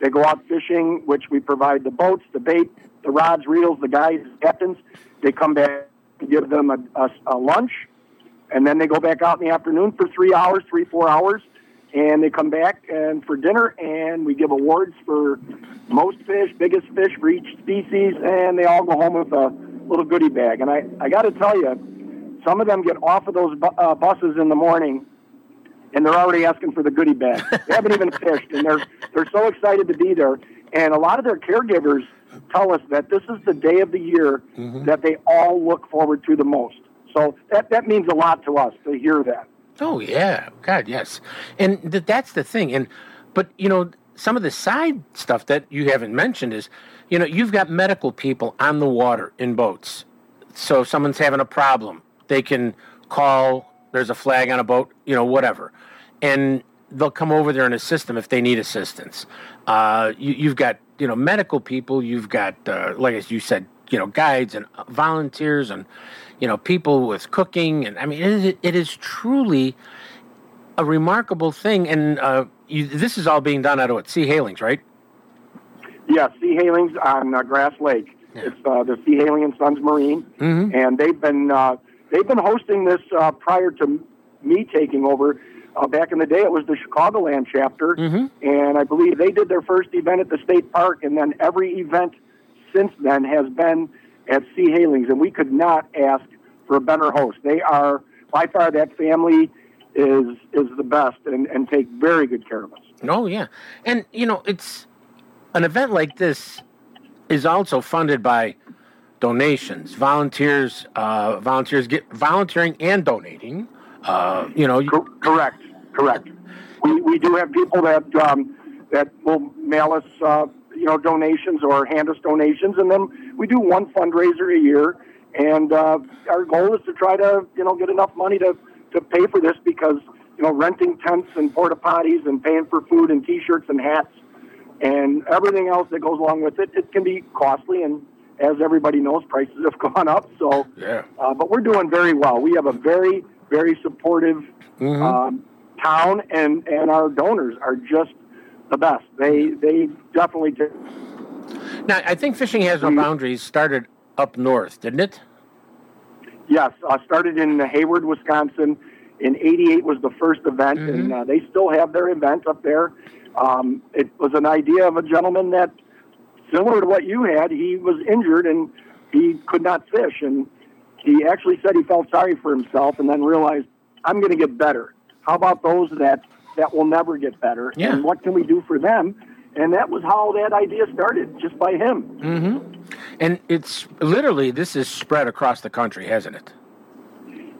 They go out fishing, which we provide the boats, the bait, the rods, reels, the guides, the captains. They come back, we give them a, a, a lunch, and then they go back out in the afternoon for three hours, three, four hours, and they come back and for dinner, and we give awards for most fish, biggest fish for each species, and they all go home with a little goodie bag. And I, I got to tell you, some of them get off of those bu- uh, buses in the morning and they're already asking for the goodie bag. They haven't even [laughs] fished, and they're they're so excited to be there. And a lot of their caregivers tell us that this is the day of the year that they all look forward to the most. So that that means a lot to us to hear that. Oh yeah, God yes, and th- that's the thing. And but you know some of the side stuff that you haven't mentioned is, you know, you've got medical people on the water in boats. So if someone's having a problem, they can call. There's a flag on a boat, you know, whatever, and they'll come over there and assist them if they need assistance. Uh, you, you've got you know medical people. You've got uh, like as you said, you know, guides and volunteers and you know people with cooking and I mean it is, it is truly a remarkable thing. And uh, you, this is all being done out of what Sea Halings, right? Yeah, Sea Halings on uh, Grass Lake. It's uh, the Sea Haling and Sons Marine, Mm-hmm. and they've been uh, they've been hosting this uh, prior to me taking over. Uh, back in the day, it was the Chicagoland chapter, and I believe they did their first event at the state park, and then every event since then has been at Sea Halings, and we could not ask for a better host. They are by far that family is is the best, and, and take very good care of us. Oh yeah, and you know it's an event like this is also funded by donations, volunteers, uh, volunteers get volunteering and donating. Uh, you know, correct, correct. We, we do have people that um, that will mail us, uh, you know, donations or hand us donations, and then we do one fundraiser a year. And uh, our goal is to try to, you know, get enough money to, to pay for this because, you know, renting tents and porta potties and paying for food and T-shirts and hats and everything else that goes along with it, it can be costly. And as everybody knows, prices have [laughs] gone up. So, yeah. uh, but we're doing very well. We have a very, very supportive Mm-hmm. um, town, and and our donors are just the best. They they definitely do. now I think fishing has no boundaries. Started up north, didn't it? Yes, uh, started in Hayward, Wisconsin. In '88 was the first event, and uh, they still have their event up there. Um, it was an idea of a gentleman that, similar to what you had, he was injured and he could not fish, and he actually said he felt sorry for himself, and then realized, I'm going to get better. How about those that that will never get better? Yeah. And what can we do for them? And that was how that idea started, just by him. Mm-hmm. And it's literally this is spread across the country, hasn't it?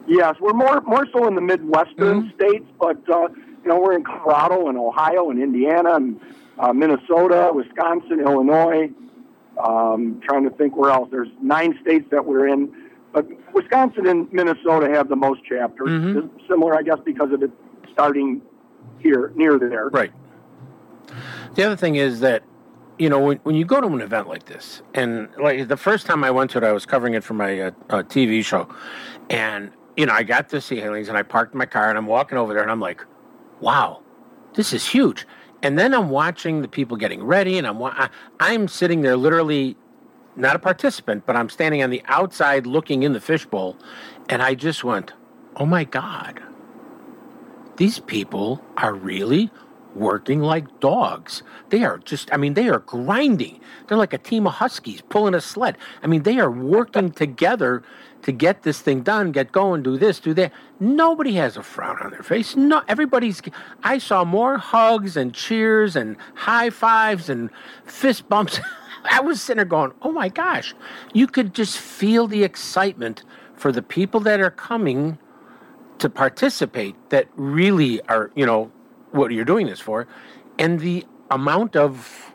Yes, we're more more so in the Midwestern Mm-hmm. states, but uh, you know we're in Colorado and Ohio and Indiana and uh, Minnesota, Wisconsin, Illinois. Um, trying to think where else. There's nine states that we're in, but Wisconsin and Minnesota have the most chapters. Mhm. Similar, I guess, because of it starting here near there. Right. The other thing is that, you know, when, when you go to an event like this, and like the first time I went to it, I was covering it for my uh, uh, TV show, and you know, I got to sea hailings, and I parked my car, and I'm walking over there, and I'm like, wow, this is huge. And then I'm watching the people getting ready, and I'm wa- I, I'm sitting there literally not a participant, but I'm standing on the outside looking in the fishbowl, and I just went, oh my god, these people are really working like dogs. They are just, I mean, they are grinding. They're like a team of huskies pulling a sled. I mean, they are working together to get this thing done, get going, do this, do that. Nobody has a frown on their face. No, everybody's, I saw more hugs and cheers and high fives and fist bumps. [laughs] I was sitting there going, oh my gosh, you could just feel the excitement for the people that are coming to participate that really are, you know, what you're doing this for, and the amount of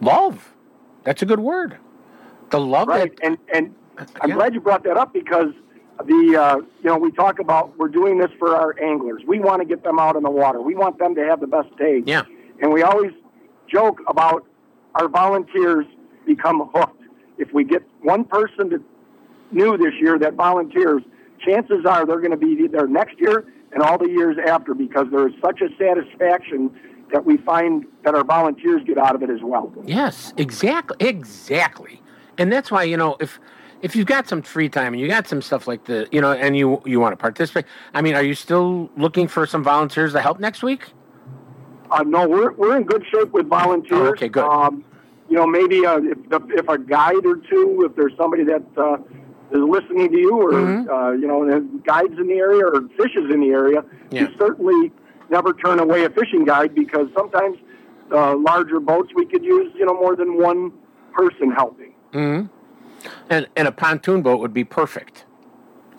love. That's a good word. The love right. that and and I'm glad you brought that up because the uh, you know we talk about we're doing this for our anglers. We want to get them out in the water. We want them to have the best day. Yeah. And we always joke about our volunteers become hooked. If we get one person to new this year that volunteers, chances are they're going to be there next year and all the years after because there is such a satisfaction that we find that our volunteers get out of it as well. Yes, exactly, exactly, and that's why you know if if you've got some free time and you got some stuff like the you know and you you want to participate. I mean, are you still looking for some volunteers to help next week? Uh, no, we're we're in good shape with volunteers. Oh, okay, good. Um, you know, maybe uh, if if a guide or two, if there's somebody that uh, is listening to you, or Mm-hmm. uh, you know, guides in the area or fishes in the area, Yeah. you certainly never turn away a fishing guide because sometimes uh, larger boats we could use, you know, more than one person helping. hmm And and a pontoon boat would be perfect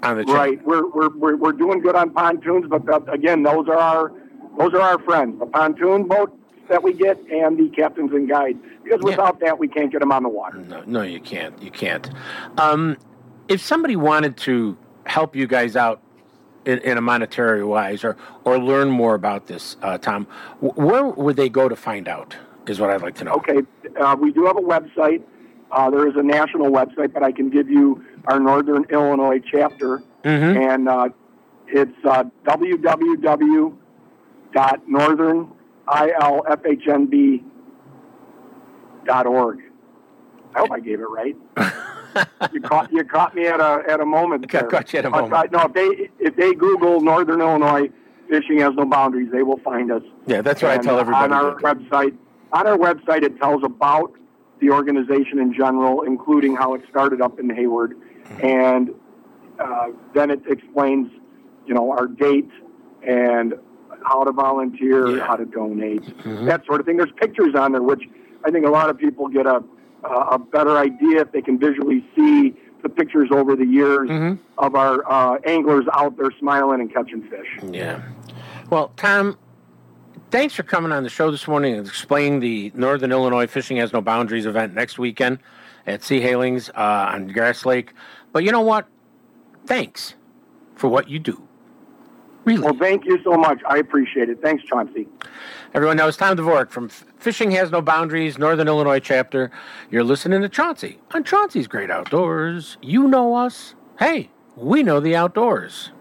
on the. Right, we're, we're we're we're doing good on pontoons, but that, again, those are our those are our friends. The pontoon boat that we get and the captains and guides. because without that, we can't get them on the water. No, no, you can't. You can't. Um, if somebody wanted to help you guys out in, in a monetary wise, or or learn more about this, uh, Tom, where would they go to find out? Is what I'd like to know. Okay, uh, we do have a website. Uh, there is a national website, but I can give you our Northern Illinois chapter, Mm-hmm. and uh, it's uh, www.northernilfhnb dot org. I hope I gave it right. [laughs] you caught you caught me at a at a moment. Ca- there. caught you at a moment. uh, no, if they if they Google Northern Illinois fishing has no boundaries, they will find us. Yeah, that's what I tell everybody. On our website, on our website, it tells about the organization in general, including how it started up in Hayward, Mm-hmm. and uh, then it explains, you know, our date and how to volunteer, how to donate, Mm-hmm. that sort of thing. There's pictures on there, which I think a lot of people get a, a better idea if they can visually see the pictures over the years Mm-hmm. of our uh, anglers out there smiling and catching fish. Yeah. Well, Tom, thanks for coming on the show this morning and explaining the Northern Illinois Fishing Has No Boundaries event next weekend at Sea Halings uh, on Grass Lake. But you know what? Thanks for what you do. Really. Well, thank you so much. I appreciate it. Thanks, Chauncey. Everyone, now it's Tom Dvorak from Fishing Has No Boundaries, Northern Illinois chapter. You're listening to Chauncey on Chauncey's Great Outdoors. You know us. Hey, we know the outdoors.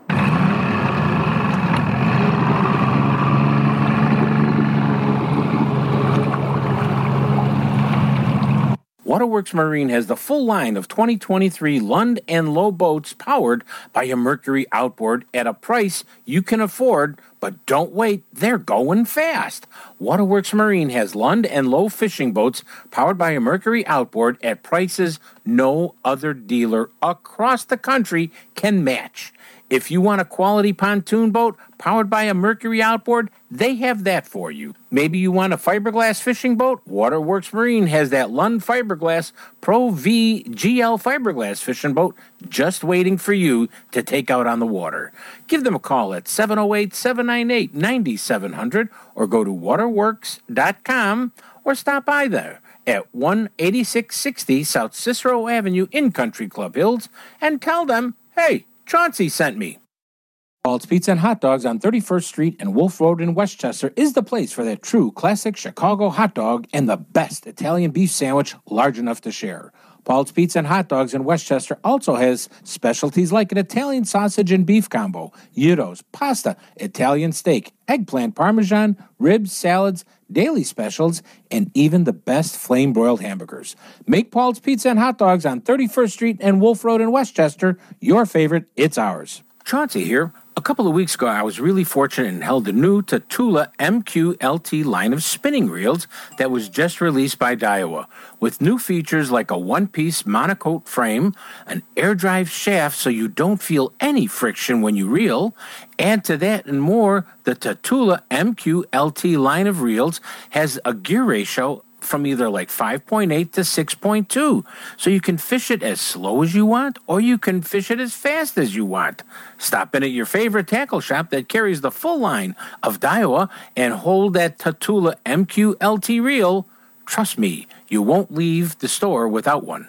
Waterworks Marine has the full line of 2023 Lund and Lowe boats powered by a Mercury outboard at a price you can afford, but don't wait, they're going fast. Waterworks Marine has Lund and Lowe fishing boats powered by a Mercury outboard at prices no other dealer across the country can match. If you want a quality pontoon boat powered by a Mercury outboard, they have that for you. Maybe you want a fiberglass fishing boat? Waterworks Marine has that Lund Fiberglass Pro V GL fiberglass fishing boat just waiting for you to take out on the water. Give them a call at 708 798 9700 or go to waterworks.com or stop by there at 18660 South Cicero Avenue in Country Club Hills and tell them, hey, Chauncey sent me. Paul's Pizza and Hot Dogs on 31st Street and Wolf Road in Westchester is the place for that true classic Chicago hot dog and the best Italian beef sandwich large enough to share. Paul's Pizza and Hot Dogs in Westchester also has specialties like an Italian sausage and beef combo, gyros, pasta, Italian steak, eggplant parmesan, ribs, salads, daily specials, and even the best flame broiled hamburgers. Make Paul's Pizza and Hot Dogs on 31st Street and Wolf Road in Westchester your favorite. It's ours. Chauncey here. A couple of weeks ago, I was really fortunate and held the new Tatula MQLT line of spinning reels that was just released by Daiwa, with new features like a one-piece monocoque frame, an air drive shaft so you don't feel any friction when you reel. Add to that and more, the Tatula MQLT line of reels has a gear ratio from either like 5.8 to 6.2. So you can fish it as slow as you want, or you can fish it as fast as you want. Stop in at your favorite tackle shop that carries the full line of Daiwa and hold that Tatula MQLT reel. Trust me, you won't leave the store without one.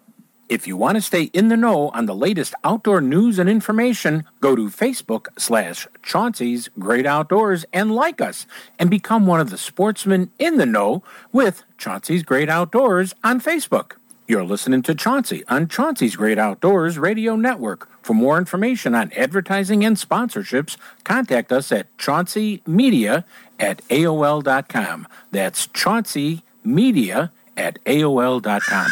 If you want to stay in the know on the latest outdoor news and information, go to Facebook slash Chauncey's Great Outdoors and like us and become one of the sportsmen in the know with Chauncey's Great Outdoors on Facebook. You're listening to Chauncey on Chauncey's Great Outdoors Radio Network. For more information on advertising and sponsorships, contact us at chaunceymedia at AOL.com. That's chaunceymedia at AOL.com.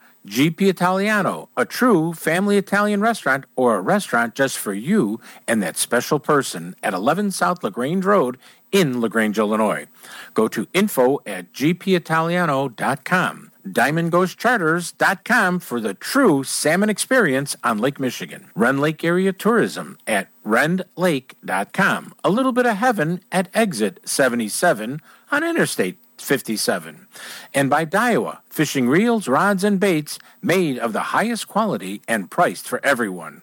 GP Italiano, a true family Italian restaurant or a restaurant just for you and that special person at 11 South LaGrange Road in LaGrange, Illinois. Go to info at gpitaliano.com. DiamondGhostCharters.com for the true salmon experience on Lake Michigan. Rend Lake Area Tourism at rendlake.com. A little bit of heaven at exit 77 on Interstate 57. And by Daiwa, fishing reels, rods, and baits made of the highest quality and priced for everyone.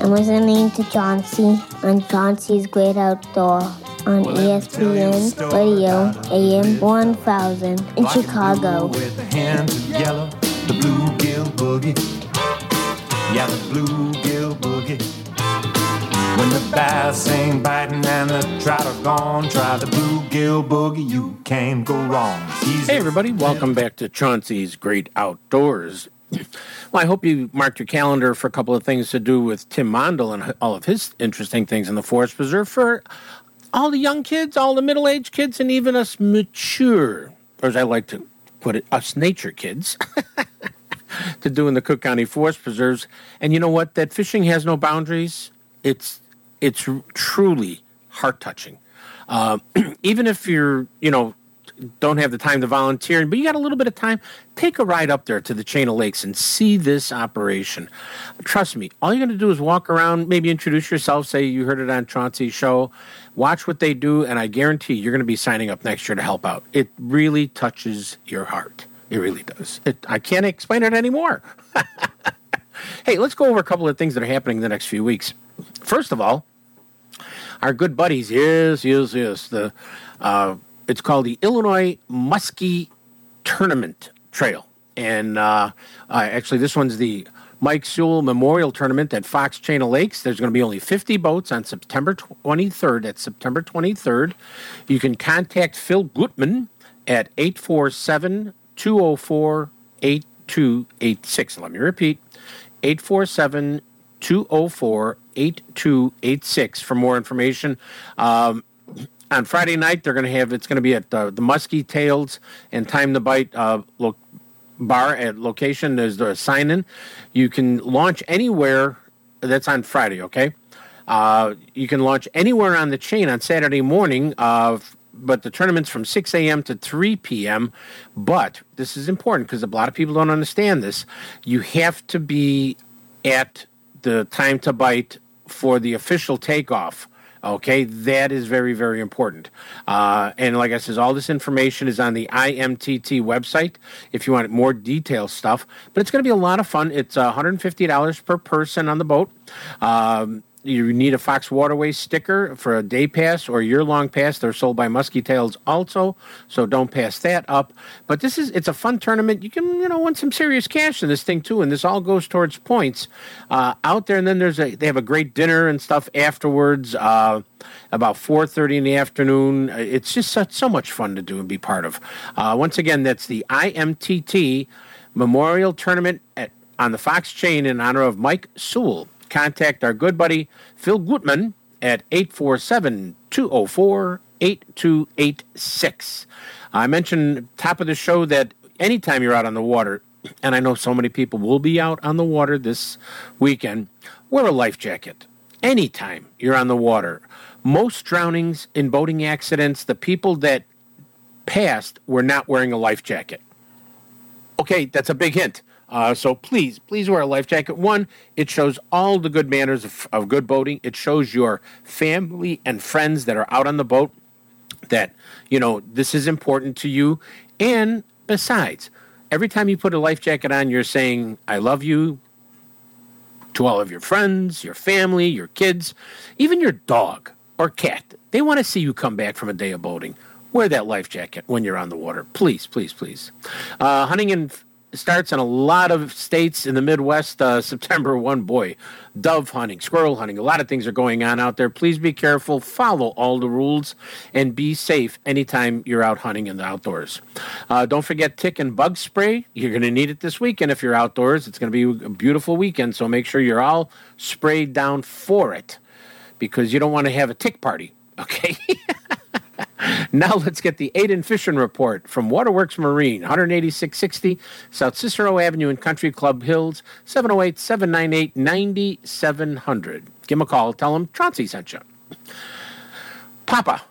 I'm listening to Chauncey on Chauncey's Great Outdoor on E ESPN Radio AM 1000 in Chicago. With the hands of yellow, the bluegill boogie. Yeah, the bluegill boogie. When the bass ain't biting and the trout are gone, try the bluegill boogie. You can't go wrong. Easy. Hey, everybody, welcome back to Chauncey's Great Outdoors. Well, I hope you marked your calendar for a couple of things to do with Tim Mondl and all of his interesting things in the Forest Preserve for all the young kids, all the middle aged kids, and even us mature, or as I like to put it, us nature kids, [laughs] [laughs] to do in the Cook County Forest Preserves. And you know what? That fishing has no boundaries. It's it's truly heart touching. Uh, [clears throat] even if you're, you know, don't have the time to volunteer, but you got a little bit of time, take a ride up there to the chain of lakes and see this operation. Trust me, all you're going to do is walk around, maybe introduce yourself, say you heard it on Chauncey's show, watch what they do, and I guarantee you're going to be signing up next year to help out. It really touches your heart. It really does. It, I can't explain it anymore. [laughs] hey, let's go over a couple of things that are happening in the next few weeks. First of all, our good buddies, yes, yes, yes, the uh, it's called the Illinois Muskie Tournament Trail, and uh, uh, actually, this one's the Mike Sewell Memorial Tournament at Fox Chain of Lakes. There's going to be only 50 boats on September 23rd. At September 23rd, you can contact Phil Gutman at 847 204 8286. Let me repeat 847 204 8286 for more information. Um, on Friday night, they're going to have it's going to be at the Muskie Tails and Time to Bite uh, lo- bar at location. There's the sign in. You can launch anywhere. That's on Friday, okay? Uh, you can launch anywhere on the chain on Saturday morning. Uh, but the tournament's from 6 a.m. to 3 p.m. But this is important because a lot of people don't understand this. You have to be at the time to bite for the official takeoff. Okay, that is very, very important. Uh, and like I says, all this information is on the IMTT website if you want more detailed stuff. But it's going to be a lot of fun. It's uh, $150 per person on the boat. Um, you need a Fox Waterway sticker for a day pass or year long pass. They're sold by Muskie Tails also, so don't pass that up. But this is it's a fun tournament. You can you know win some serious cash in this thing too, and this all goes towards points uh, out there. And then there's a they have a great dinner and stuff afterwards. Uh, about 4.30 in the afternoon it's just such, so much fun to do and be part of uh, once again that's the imtt memorial tournament at, on the fox chain in honor of mike sewell contact our good buddy Phil Gutman at 847 204 8286. I mentioned top of the show that anytime you're out on the water, [clears throat] and I know so many people will be out on the water this weekend, wear a life jacket. Anytime you're on the water. Most drownings in boating accidents, the people that passed were not wearing a life jacket. Okay, that's a big hint. Uh, so please, please wear a life jacket. One, it shows all the good manners of, of good boating. It shows your family and friends that are out on the boat that, you know, this is important to you. And besides, every time you put a life jacket on, you're saying, I love you to all of your friends, your family, your kids, even your dog or cat. They want to see you come back from a day of boating. Wear that life jacket when you're on the water. Please, please, please. Uh, hunting and starts in a lot of states in the Midwest. Uh, September 1, boy, dove hunting, squirrel hunting, a lot of things are going on out there. Please be careful, follow all the rules, and be safe anytime you're out hunting in the outdoors. Uh, don't forget tick and bug spray. You're going to need it this weekend if you're outdoors. It's going to be a beautiful weekend, so make sure you're all sprayed down for it because you don't want to have a tick party, okay? [laughs] [laughs] Now let's get the Aiden Fishing Report from Waterworks Marine, 18660 South Cicero Avenue in Country Club Hills, 708 798 9700. Give him a call. Tell him Chauncey sent you. Papa,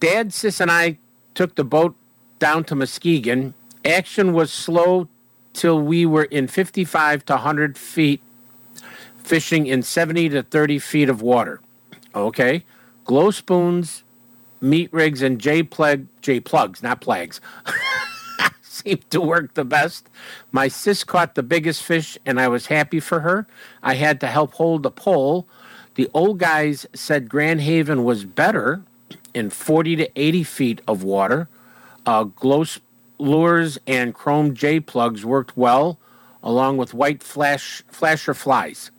Dad, Sis, and I took the boat down to Muskegon. Action was slow till we were in 55 to 100 feet fishing in 70 to 30 feet of water. Okay? Glow spoons, meat rigs, and J plug J plugs, not plagues. [laughs] seem to work the best. My sis caught the biggest fish, and I was happy for her. I had to help hold the pole. The old guys said Grand Haven was better in 40 to 80 feet of water. Uh, glow lures and chrome J plugs worked well, along with white flash flasher flies.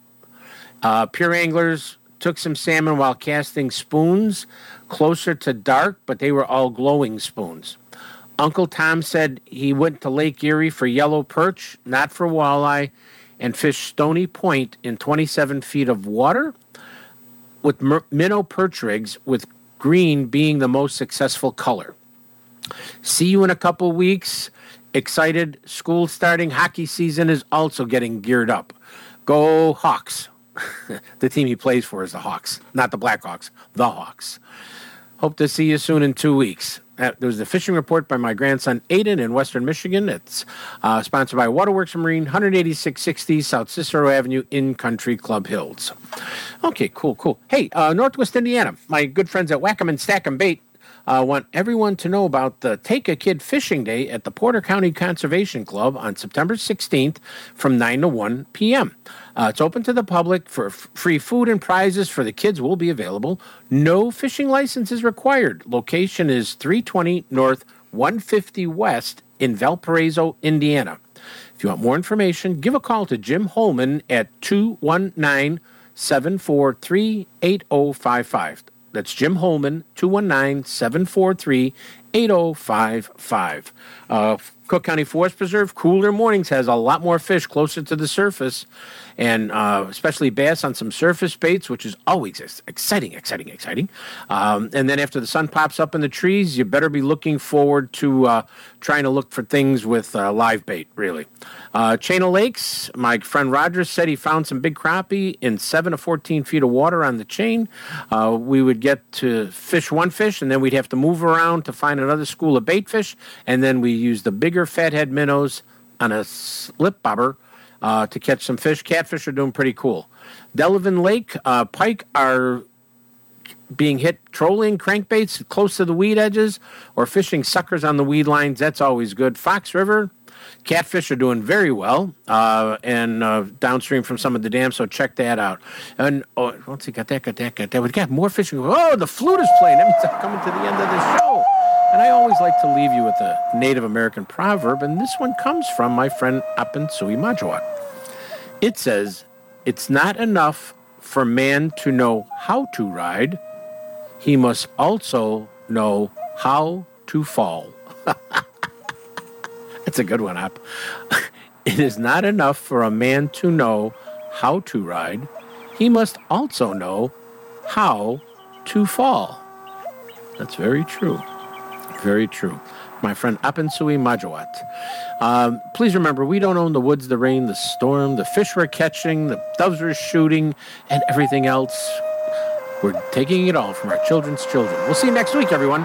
Uh, pure anglers took some salmon while casting spoons closer to dark, but they were all glowing spoons. Uncle Tom said he went to Lake Erie for yellow perch, not for walleye, and fished Stony Point in 27 feet of water with mer- minnow perch rigs, with green being the most successful color. See you in a couple weeks. Excited. School starting. Hockey season is also getting geared up. Go Hawks. [laughs] the team he plays for is the Hawks, not the Blackhawks, the Hawks. Hope to see you soon in two weeks. Uh, there was a fishing report by my grandson Aiden in Western Michigan. It's uh, sponsored by Waterworks Marine, 18660 South Cicero Avenue in Country Club Hills. Okay, cool, cool. Hey, uh, Northwest Indiana, my good friends at Whack'em and Stack'em Bait uh, want everyone to know about the Take a Kid Fishing Day at the Porter County Conservation Club on September 16th from 9 to 1 p.m. Uh, it's open to the public for f- free food and prizes for the kids will be available. No fishing license is required. Location is 320 North 150 West in Valparaiso, Indiana. If you want more information, give a call to Jim Holman at 219 743 8055. That's Jim Holman, 219 743 8055. Uh, Cook County Forest Preserve, cooler mornings has a lot more fish closer to the surface, and uh, especially bass on some surface baits, which is always exciting, exciting, exciting. Um, and then after the sun pops up in the trees, you better be looking forward to uh, trying to look for things with uh, live bait, really. Uh, Chain of Lakes, my friend Roger said he found some big crappie in 7 to 14 feet of water on the chain. Uh, we would get to fish one fish, and then we'd have to move around to find another school of baitfish, and then we use the bigger fathead minnows on a slip bobber uh, to catch some fish. Catfish are doing pretty cool. Delavan Lake, uh, pike are being hit trolling crankbaits close to the weed edges or fishing suckers on the weed lines. That's always good. Fox River, catfish are doing very well uh, and uh, downstream from some of the dams, so check that out. And oh, once you got that, got that, got that, we got more fishing. Oh, the flute is playing. That means I'm coming to the end of the show. And I always like to leave you with a Native American proverb, and this one comes from my friend Apensui Majawat. It says, It's not enough for man to know how to ride, he must also know how to fall. [laughs] That's a good one, App. [laughs] it is not enough for a man to know how to ride, he must also know how to fall. That's very true. Very true. My friend Apensui Majawat. Um, please remember, we don't own the woods, the rain, the storm, the fish we're catching, the doves we're shooting, and everything else. We're taking it all from our children's children. We'll see you next week, everyone.